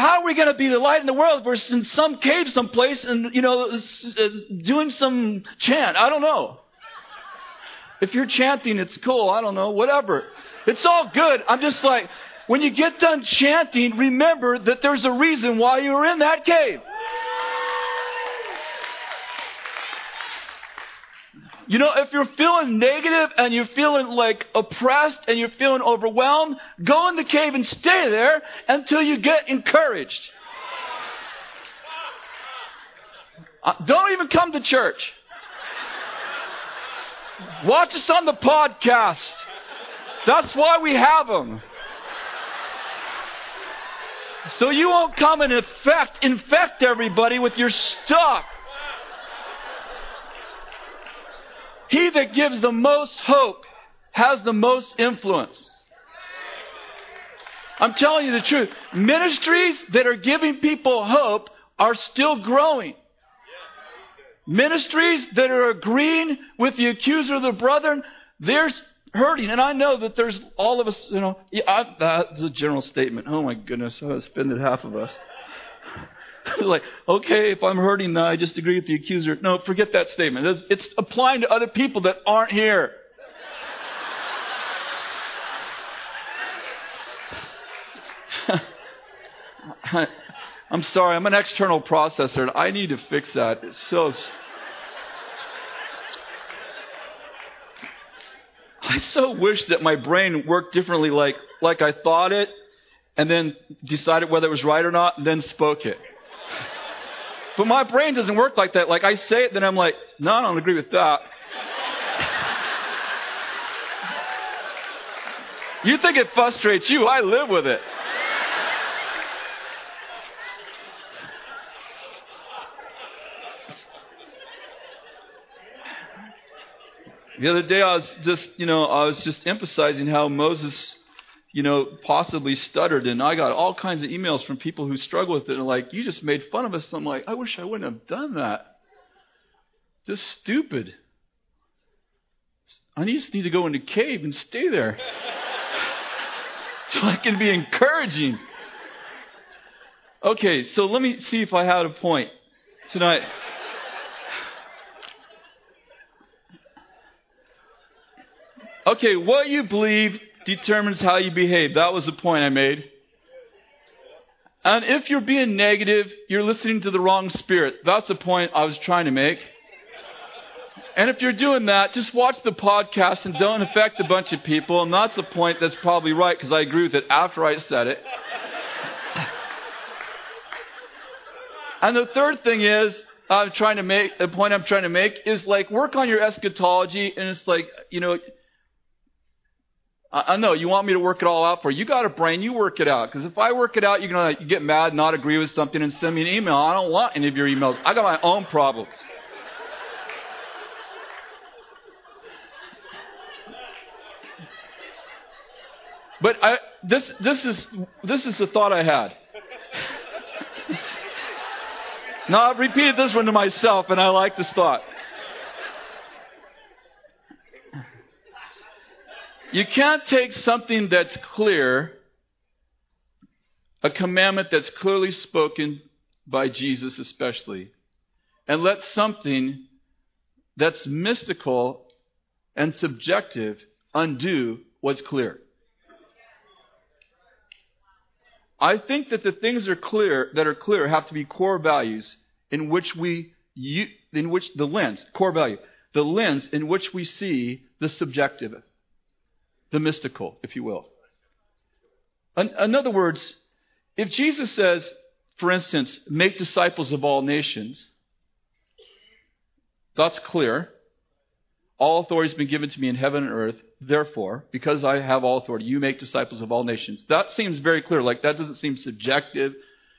How are we going to be the light in the world if we're in some cave someplace and, you know, uh, doing some chant? I don't know. If you're chanting, it's cool. I don't know. Whatever. It's all good. I'm just like, when you get done chanting, remember that there's a reason why you were in that cave. You know, if you're feeling negative and you're feeling like oppressed and you're feeling overwhelmed, go in the cave and stay there until you get encouraged. Uh, don't even come to church. Watch us on the podcast. That's why we have them. So you won't come and infect, infect everybody with your stuff. He that gives the most hope has the most influence. I'm telling you the truth. Ministries that are giving people hope are still growing. Ministries that are agreeing with the accuser of the brethren, they're hurting. And I know that there's all of us, you know, yeah, that's a general statement. Oh my goodness, I offended half of us. [laughs] like, okay, if I'm hurting, I just agree with the accuser. No, forget that statement. It's, it's applying to other people that aren't here. [laughs] I'm sorry, I'm an external processor, and I need to fix that. It's so. I so wish that my brain worked differently, like like I thought it, and then decided whether it was right or not, and then spoke it. But my brain doesn't work like that. Like I say it, then I'm like, no, I don't agree with that. you think it frustrates you. I live with it. The other day I was just, you know, I was just emphasizing how Moses you know, possibly stuttered. And I got all kinds of emails from people who struggle with it and like, you just made fun of us. I'm like, I wish I wouldn't have done that. Just stupid. I just need to go in cave and stay there. [laughs] so I can be encouraging. Okay, so let me see if I had a point tonight. Okay, what you believe determines how you behave. That was the point I made. And if you're being negative, you're listening to the wrong spirit. That's the point I was trying to make. And if you're doing that, just watch the podcast and don't affect a bunch of people. And that's the point that's probably right because I agree with it after I said it. and the third thing is, I'm trying to make, the point I'm trying to make is like work on your eschatology and it's like, you know, I, know you want me to work it all out for you. You got a brain, you work it out. Because if I work it out, you're going to get mad, not agree with something, and send me an email. I don't want any of your emails. I got my own problems. But I, this, this, is, this is the thought I had. [laughs] now, I've repeated this one to myself, and I like this thought. You can't take something that's clear, a commandment that's clearly spoken by Jesus, especially, and let something that's mystical and subjective undo what's clear. I think that the things that are clear that are clear have to be core values in which we in which the lens, core value, the lens in which we see the subjective the mystical, if you will. In, other words, if Jesus says, for instance, make disciples of all nations, that's clear. All authority has been given to me in heaven and earth. Therefore, because I have all authority, you make disciples of all nations. That seems very clear. Like that doesn't seem subjective.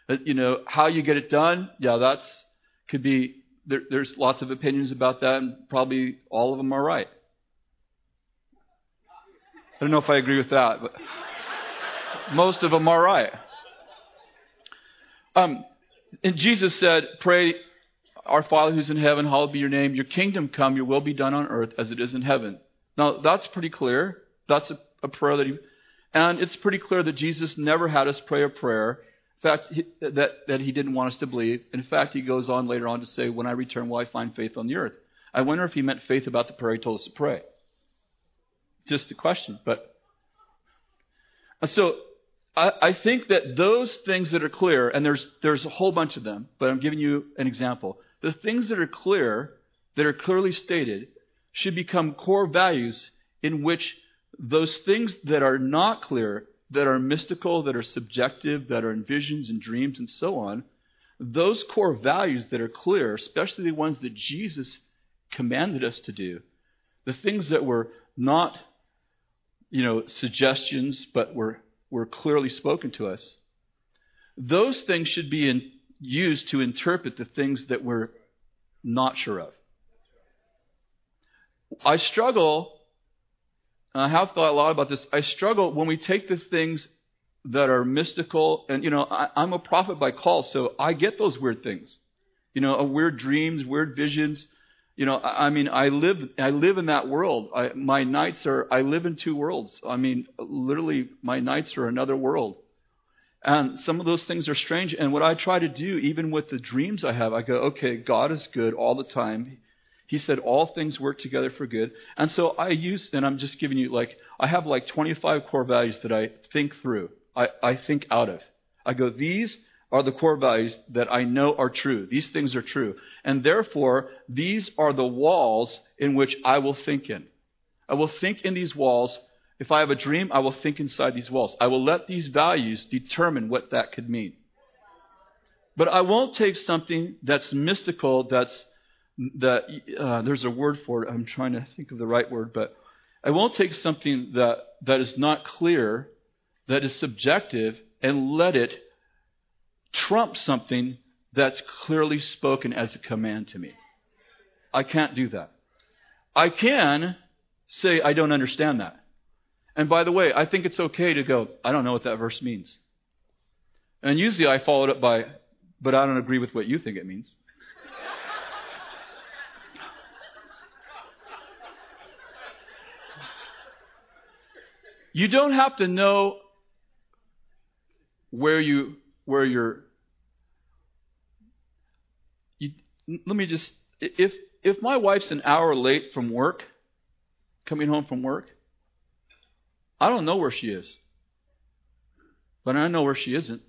Uh, you know how you get it done. Yeah, that's could be. There, there's lots of opinions about that, and probably all of them are right. I don't know if I agree with that, but most of them are right. Um, and Jesus said, Pray, our Father who's in heaven, hallowed be your name. Your kingdom come, your will be done on earth as it is in heaven. Now, that's pretty clear. That's a, a prayer that he. And it's pretty clear that Jesus never had us pray a prayer. In fact, he, that, that he didn't want us to believe. In fact, he goes on later on to say, When I return, will I find faith on the earth? I wonder if he meant faith about the prayer he told us to pray just a question. But uh, so I, I think that those things that are clear, and there's there's a whole bunch of them, but I'm giving you an example. The things that are clear, that are clearly stated, should become core values in which those things that are not clear, that are mystical, that are subjective, that are in visions and dreams and so on, those core values that are clear, especially the ones that Jesus commanded us to do, the things that were not you know, suggestions, but were, were clearly spoken to us. Those things should be in, used to interpret the things that we're not sure of. I struggle, I have thought a lot about this. I struggle when we take the things that are mystical, and you know, I, I'm a prophet by call, so I get those weird things. You know, weird dreams, weird visions. You know, I mean, I live, I live in that world. I, my nights are, I live in two worlds. I mean, literally, my nights are another world. And some of those things are strange. And what I try to do, even with the dreams I have, I go, okay, God is good all the time. He said all things work together for good. And so I use, and I'm just giving you like, I have like 25 core values that I think through. I, I think out of. I go, these are the core values that I know are true. These things are true. And therefore, these are the walls in which I will think in. I will think in these walls. If I have a dream, I will think inside these walls. I will let these values determine what that could mean. But I won't take something that's mystical, that's that uh, there's a word for it. I'm trying to think of the right word, but I won't take something that that is not clear, that is subjective, and let it trump something that's clearly spoken as a command to me. I can't do that. I can say, I don't understand that. And by the way, I think it's okay to go, I don't know what that verse means. And usually I follow it up by, but I don't agree with what you think it means. you don't have to know where you where you're you, let me just if if my wife's an hour late from work coming home from work i don't know where she is. But i know where she isn't.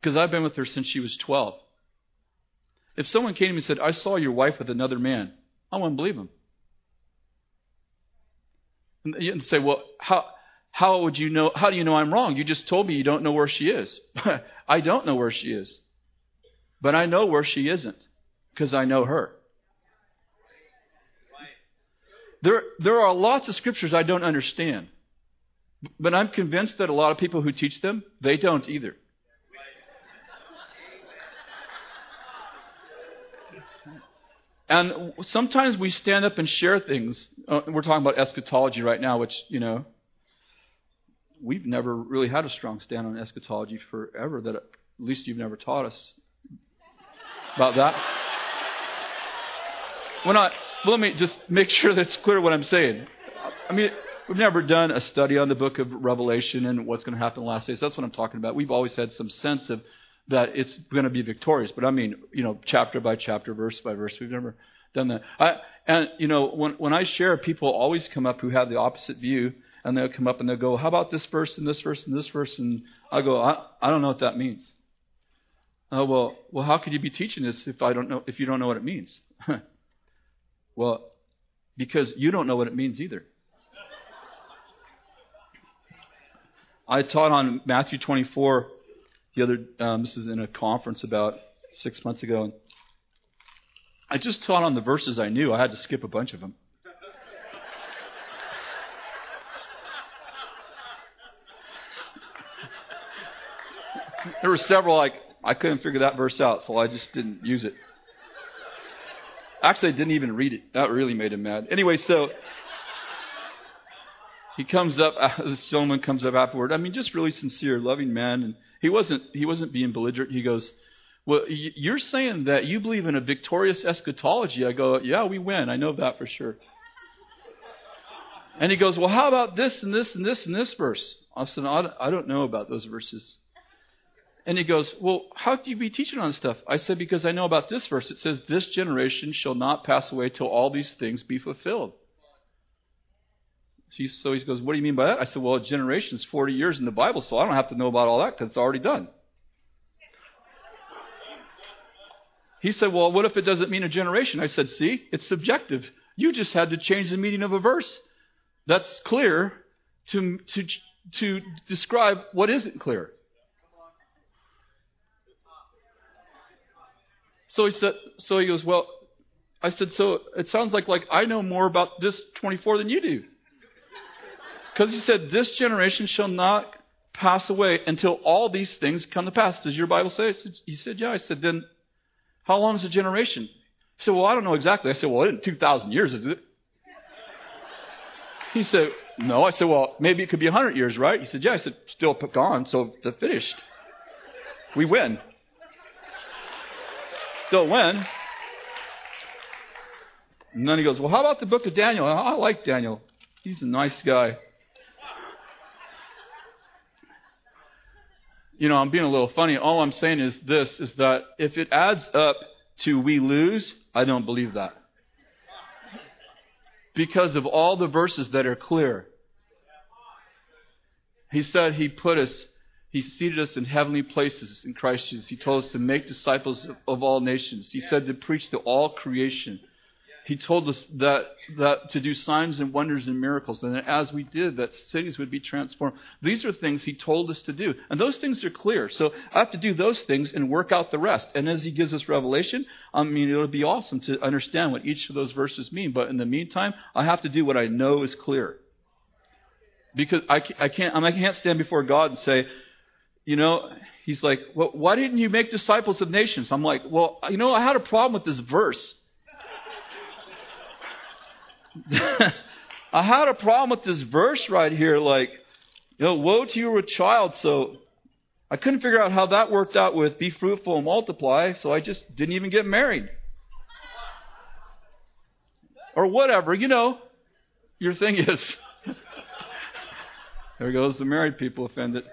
Because i've been with her since she was 12 if someone came to me and said i saw your wife with another man I wouldn't believe him. And say, well, how, how would you know? How do you know I'm wrong? You just told me you don't know where she is. [laughs] I don't know where she is. But I know where she isn't because I know her. There, there are lots of scriptures I don't understand. But I'm convinced that a lot of people who teach them, they don't either. And sometimes we stand up and share things. Uh, we're talking about eschatology right now, which, you know, we've never really had a strong stand on eschatology forever, that at least you've never taught us about that. When I, well, let me just make sure that it's clear what I'm saying. I mean, we've never done a study on the book of Revelation and what's going to happen in the last days. That's what I'm talking about. We've always had some sense of that it's going to be victorious. But I mean, you know, chapter by chapter, verse by verse. We've never done that. I, and, you know, when, when I share, people always come up who have the opposite view, and they'll come up and they'll go, How about this verse and this verse and this verse? And I go, I, I don't know what that means. Oh, well, well, how could you be teaching this if I don't know, if you don't know what it means? [laughs] well, because you don't know what it means either. I taught on Matthew 24 the other, um, this is in a conference about six months ago. And I just taught on the verses I knew. I had to skip a bunch of them. There were several like I couldn't figure that verse out, so I just didn't use it. Actually, I didn't even read it. That really made him mad. Anyway, so he comes up. [laughs] This gentleman comes up afterward. I mean, just really sincere, loving man, and he wasn't, he wasn't being belligerent. He goes, Well, you're saying that you believe in a victorious eschatology. I go, Yeah, we win. I know that for sure. And he goes, Well, how about this and this and this and this verse? I said, I don't know about those verses. And he goes, Well, how do you be teaching on stuff? I said, Because I know about this verse. It says, This generation shall not pass away till all these things be fulfilled. So he goes, What do you mean by that? I said, Well, a generation is 40 years in the Bible, so I don't have to know about all that because it's already done. He said, Well, what if it doesn't mean a generation? I said, See, it's subjective. You just had to change the meaning of a verse. That's clear to, to, to describe what isn't clear. So he said, so he goes, well, I said, so it sounds like, like I know more about this 24 than you do. Because he said, This generation shall not pass away until all these things come to pass. Does your Bible say? He said, Yeah. I said, Then how long is a generation? He said, Well, I don't know exactly. I said, Well, in 2,000 years, is it? He said, No. I said, Well, maybe it could be 100 years, right? He said, Yeah. I said, Still gone, so they're finished. We win. Still win. And then he goes, Well, how about the book of Daniel? I like Daniel. He's a nice guy. you know, I'm being a little funny. All I'm saying is this is that if it adds up to we lose, I don't believe that. Because of all the verses that are clear. He said he put us, he seated us in heavenly places in Christ Jesus. He told us to make disciples of, of all nations. He said to preach to all creation. He told us that, that to do signs and wonders and miracles, and as we did, that cities would be transformed. These are things He told us to do, and those things are clear. So I have to do those things and work out the rest. And as He gives us revelation, I mean, it'll be awesome to understand what each of those verses mean. But in the meantime, I have to do what I know is clear, because I, I can't I can't stand before God and say, you know, He's like, well, why didn't you make disciples of nations? I'm like, well, you know, I had a problem with this verse. [laughs] I had a problem with this verse right here, like, you know, woe to you, a child. So I couldn't figure out how that worked out with be fruitful and multiply, so I just didn't even get married. Or whatever, you know. Your thing is. [laughs] there goes the married people offended.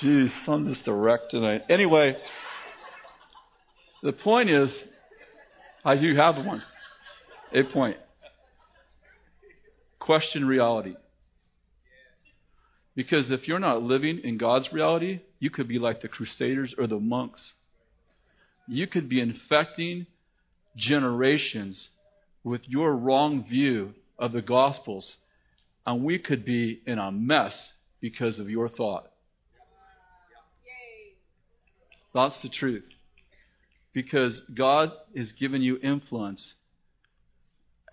Jeez, just a wreck tonight. Anyway, the point is, I do have one a point. Question reality. Because if you're not living in God's reality, you could be like the Crusaders or the monks. You could be infecting generations with your wrong view of the Gospels, and we could be in a mess because of your thought. That's the truth. Because God is giving you influence,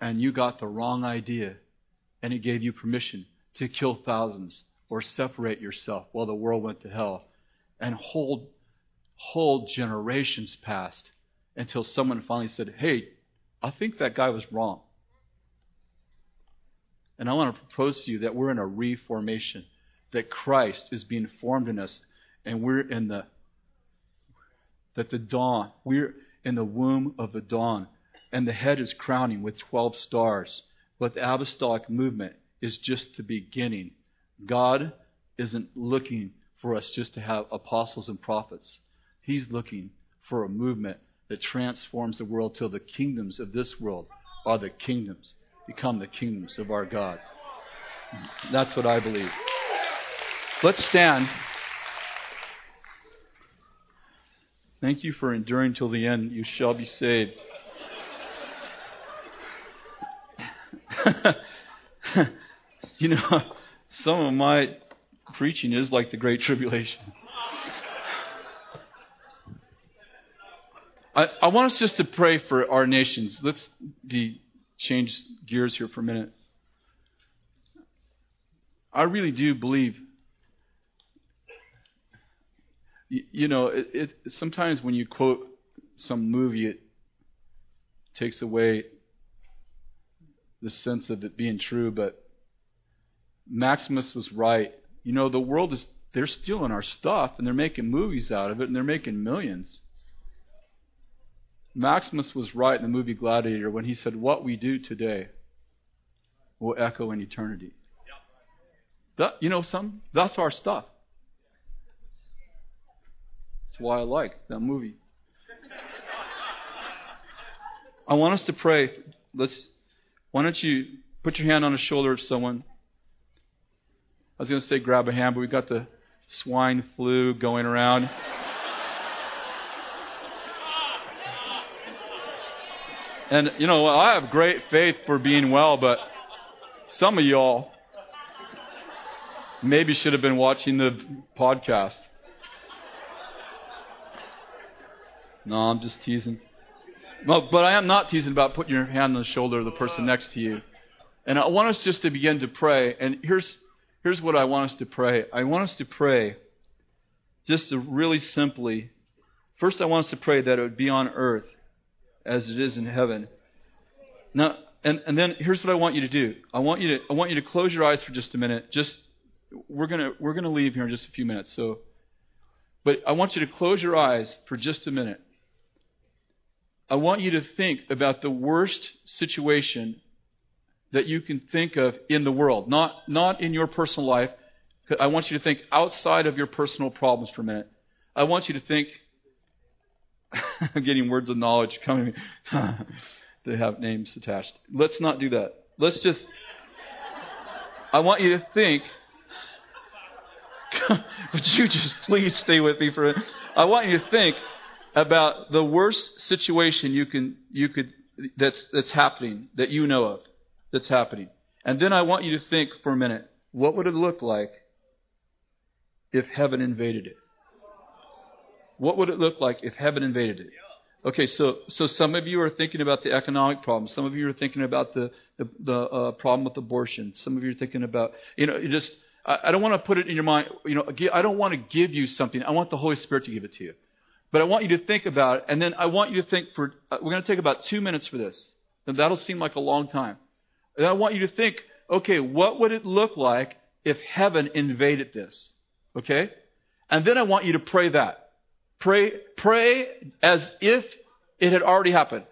and you got the wrong idea, and He gave you permission to kill thousands or separate yourself while the world went to hell and hold hold generations past until someone finally said, Hey, I think that guy was wrong. And I want to propose to you that we're in a reformation, that Christ is being formed in us, and we're in the that the dawn, we're in the womb of the dawn, and the head is crowning with 12 stars. But the apostolic movement is just the beginning. God isn't looking for us just to have apostles and prophets. He's looking for a movement that transforms the world till the kingdoms of this world are the kingdoms, become the kingdoms of our God. That's what I believe. Let's stand. Thank you for enduring till the end. You shall be saved. [laughs] you know, some of my preaching is like the Great Tribulation. I, I want us just to pray for our nations. Let's be change gears here for a minute. I really do believe. You, you know, it, it, sometimes when you quote some movie, it takes away the sense of it being true. But Maximus was right. You know, the world is, they're stealing our stuff and they're making movies out of it and they're making millions. Maximus was right in the movie Gladiator when he said, What we do today will echo in eternity. That, you know, some that's our stuff. Why I like that movie. I want us to pray. Let's. Why don't you put your hand on the shoulder of someone? I was going to say grab a hand, but we've got the swine flu going around. And, you know, I have great faith for being well, but some of y'all maybe should have been watching the podcast. No, I'm just teasing. No, but I am not teasing about putting your hand on the shoulder of the person next to you. And I want us just to begin to pray. And here's, here's what I want us to pray. I want us to pray just to really simply. First, I want us to pray that it would be on earth as it is in heaven. Now, and, and then here's what I want you to do. I want you to I want you to close your eyes for just a minute. Just we're gonna we're gonna leave here in just a few minutes. So, but I want you to close your eyes for just a minute. I want you to think about the worst situation that you can think of in the world, not not in your personal life. I want you to think outside of your personal problems for a minute. I want you to think [laughs] I'm getting words of knowledge coming. To me. [laughs] They have names attached. Let's not do that. Let's just. I want you to think. [laughs] Would you just please stay with me for a I want you to think about the worst situation you can you could that's that's happening that you know of that's happening. And then I want you to think for a minute, what would it look like if heaven invaded it? What would it look like if heaven invaded it? Okay, so so some of you are thinking about the economic problem. Some of you are thinking about the the, the uh, problem with abortion. Some of you are thinking about you know you just I, I don't want to put it in your mind. You know, I don't want to give you something. I want the Holy Spirit to give it to you. But I want you to think about it, and then I want you to think for. Uh, we're going to take about two minutes for this, and that'll seem like a long time. And I want you to think, okay, what would it look like if heaven invaded this? Okay, and then I want you to pray that. Pray, pray as if it had already happened.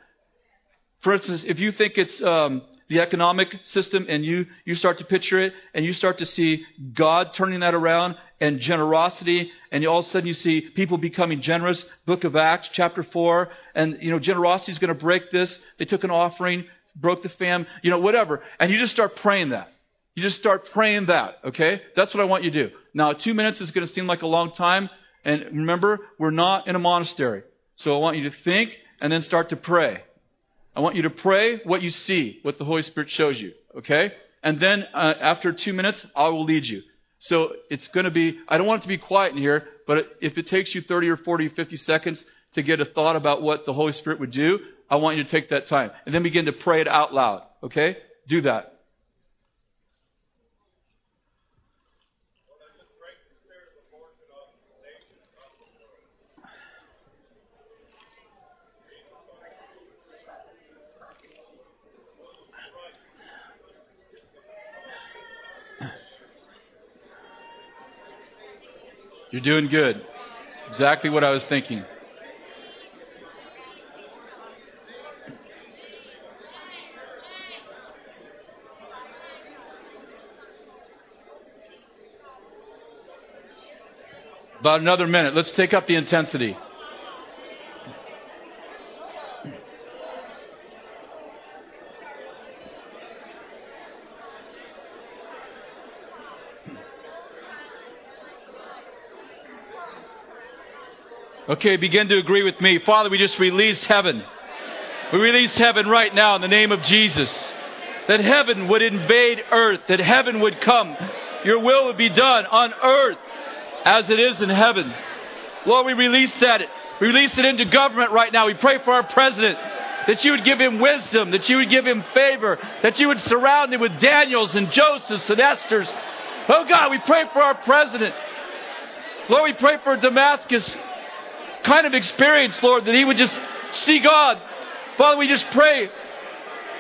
For instance, if you think it's um, the economic system and you, you start to picture it and you start to see God turning that around and generosity and all of a sudden you see people becoming generous. Book of Acts, chapter 4, and you know, generosity is going to break this. They took an offering, broke the fam, you know, whatever. And you just start praying that. You just start praying that, okay? That's what I want you to do. Now, two minutes is going to seem like a long time. And remember, we're not in a monastery. So I want you to think and then start to pray. I want you to pray what you see, what the Holy Spirit shows you. Okay? And then uh, after two minutes, I will lead you. So it's going to be, I don't want it to be quiet in here, but if it takes you 30 or 40 or 50 seconds to get a thought about what the Holy Spirit would do, I want you to take that time. And then begin to pray it out loud. Okay? Do that. You're doing good. It's exactly what I was thinking. About another minute. Let's take up the intensity. Okay, begin to agree with me. Father, we just release heaven. We release heaven right now in the name of Jesus. That heaven would invade earth, that heaven would come. Your will would be done on earth as it is in heaven. Lord, we release that. We release it into government right now. We pray for our president that you would give him wisdom, that you would give him favor, that you would surround him with Daniels and Josephs and Esther's. Oh God, we pray for our president. Lord, we pray for Damascus kind of experience, Lord, that he would just see God. Father, we just pray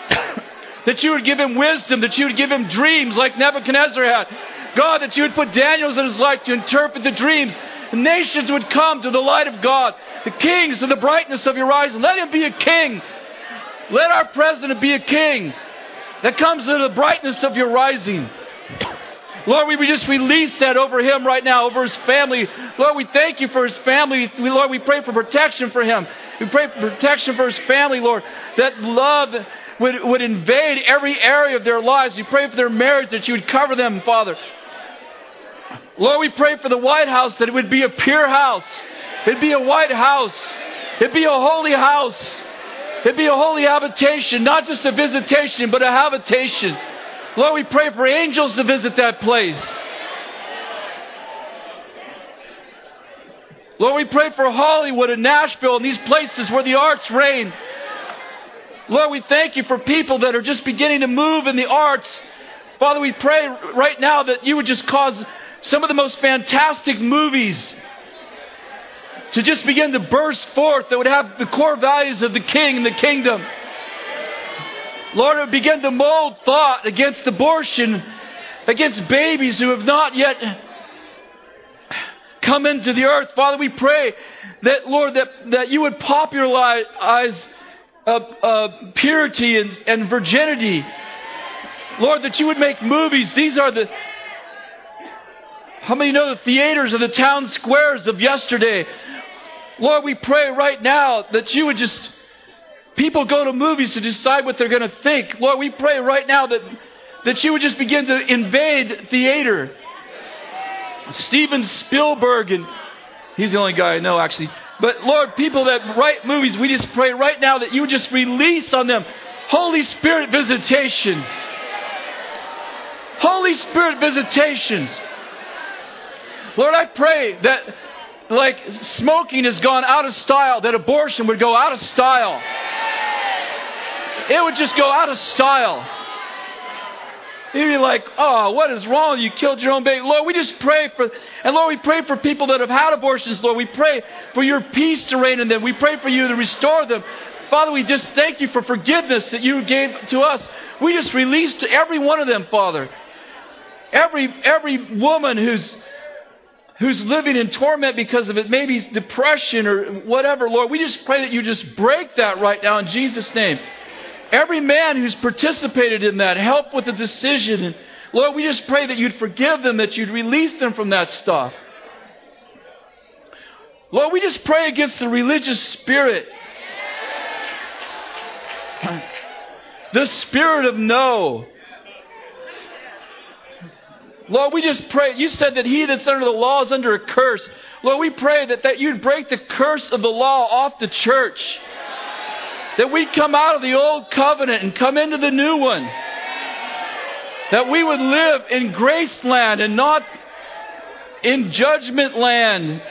[coughs] that you would give him wisdom, that you would give him dreams like Nebuchadnezzar had. God, that you would put Daniels in his life to interpret the dreams. The nations would come to the light of God, the kings to the brightness of your rising. Let him be a king. Let our president be a king that comes to the brightness of your rising. Lord, we just release that over him right now, over his family. Lord, we thank you for his family. We, Lord, we pray for protection for him. We pray for protection for his family, Lord, that love would, would invade every area of their lives. We pray for their marriage, that you would cover them, Father. Lord, we pray for the White House that it would be a pure house. It'd be a white house. It'd be a holy house. It'd be a holy habitation, not just a visitation, but a habitation. Lord, we pray for angels to visit that place. Lord, we pray for Hollywood and Nashville and these places where the arts reign. Lord, we thank you for people that are just beginning to move in the arts. Father, we pray right now that you would just cause some of the most fantastic movies to just begin to burst forth that would have the core values of the king and the kingdom. Lord, it would begin to mold thought against abortion, against babies who have not yet come into the earth. Father, we pray that, Lord, that, that you would popularize uh, uh, purity and, and virginity. Lord, that you would make movies. These are the. How many know the theaters of the town squares of yesterday? Lord, we pray right now that you would just People go to movies to decide what they're going to think. Lord, we pray right now that, that you would just begin to invade theater. Steven Spielberg, and he's the only guy I know actually. But Lord, people that write movies, we just pray right now that you would just release on them Holy Spirit visitations. Holy Spirit visitations. Lord, I pray that like smoking has gone out of style, that abortion would go out of style. It would just go out of style. You'd be like, oh, what is wrong? You killed your own baby. Lord, we just pray for, and Lord, we pray for people that have had abortions, Lord. We pray for your peace to reign in them. We pray for you to restore them. Father, we just thank you for forgiveness that you gave to us. We just release to every one of them, Father. Every, every woman who's, who's living in torment because of it, maybe depression or whatever, Lord, we just pray that you just break that right now in Jesus' name. Every man who's participated in that, help with the decision. And Lord, we just pray that you'd forgive them, that you'd release them from that stuff. Lord, we just pray against the religious spirit. The spirit of no. Lord, we just pray. You said that he that's under the law is under a curse. Lord, we pray that, that you'd break the curse of the law off the church. That we'd come out of the old covenant and come into the new one. That we would live in grace land and not in judgment land.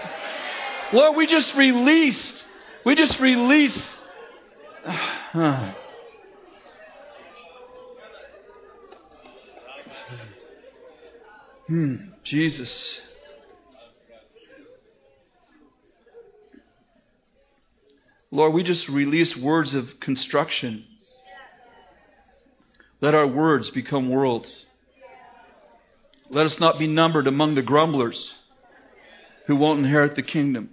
Lord, we just released, we just release. [sighs] Hmm, Jesus. Lord, we just release words of construction. Let our words become worlds. Let us not be numbered among the grumblers who won't inherit the kingdom.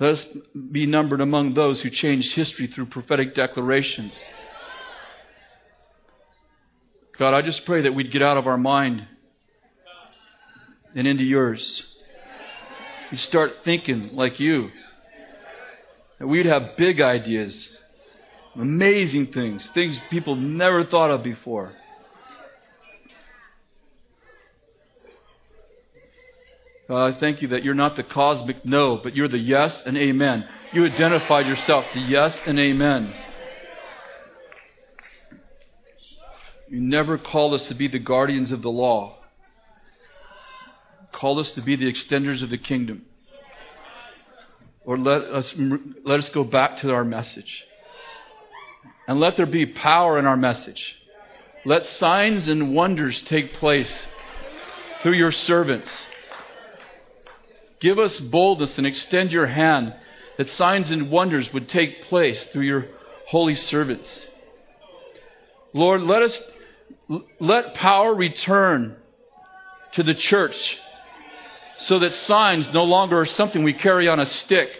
Let us be numbered among those who changed history through prophetic declarations. God, I just pray that we'd get out of our mind and into yours. We start thinking like you. That we'd have big ideas, amazing things, things people never thought of before. God, I thank you that you're not the cosmic no, but you're the yes and amen. You identified yourself, the yes and amen. You never called us to be the guardians of the law called us to be the extenders of the kingdom. Or let us, let us go back to our message. And let there be power in our message. Let signs and wonders take place through your servants. Give us boldness and extend your hand that signs and wonders would take place through your holy servants. Lord, let us let power return to the church so that signs no longer are something we carry on a stick.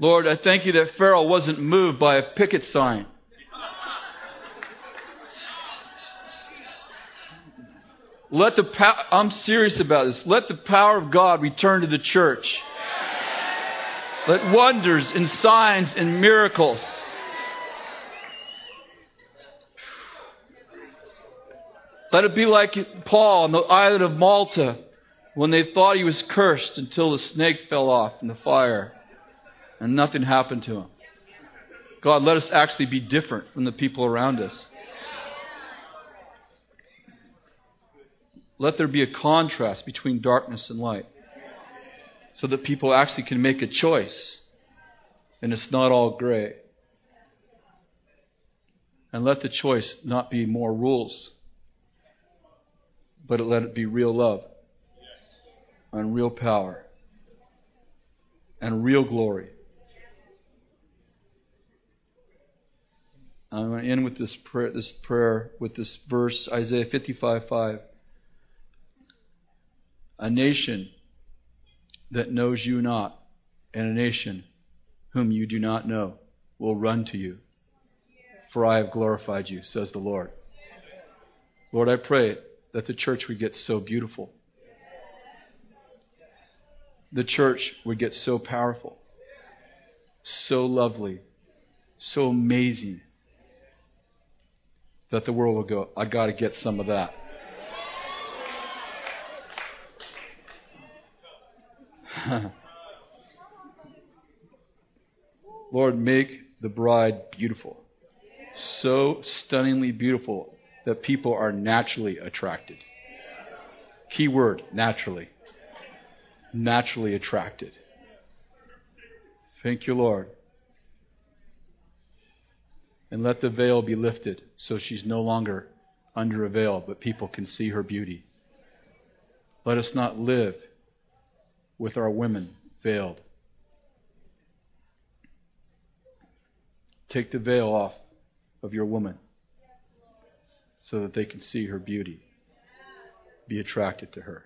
Lord, I thank you that Pharaoh wasn't moved by a picket sign. Let the I'm serious about this. Let the power of God return to the church. Let wonders and signs and miracles Let it be like Paul on the island of Malta when they thought he was cursed until the snake fell off in the fire and nothing happened to him. God, let us actually be different from the people around us. Let there be a contrast between darkness and light so that people actually can make a choice and it's not all gray. And let the choice not be more rules but let it be real love and real power and real glory. I'm going to end with this prayer, this prayer with this verse, Isaiah 55 5. A nation that knows you not, and a nation whom you do not know, will run to you. For I have glorified you, says the Lord. Lord, I pray that the church would get so beautiful. The church would get so powerful, so lovely, so amazing that the world will go, I got to get some of that. [laughs] Lord, make the bride beautiful. So stunningly beautiful that people are naturally attracted. Key word, naturally. Naturally attracted. Thank you, Lord. And let the veil be lifted so she's no longer under a veil, but people can see her beauty. Let us not live with our women veiled. Take the veil off of your woman so that they can see her beauty, be attracted to her,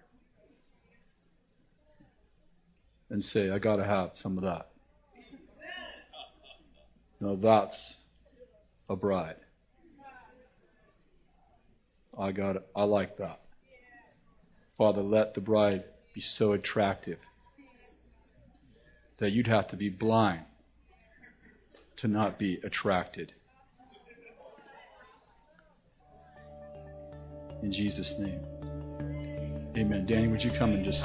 and say, I got to have some of that. Now that's a bride. I got. I like that. Father, let the bride be so attractive that you'd have to be blind to not be attracted. In Jesus' name. Amen. Danny, would you come and just.